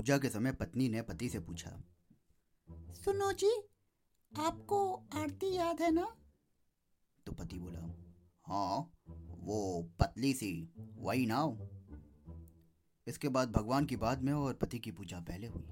पूजा के समय पत्नी ने पति से पूछा। सुनो जी आपको आरती याद है ना? तो पति बोला हाँ वो पतली सी वही ना इसके बाद भगवान की बाद में और पति की पूजा पहले हुई।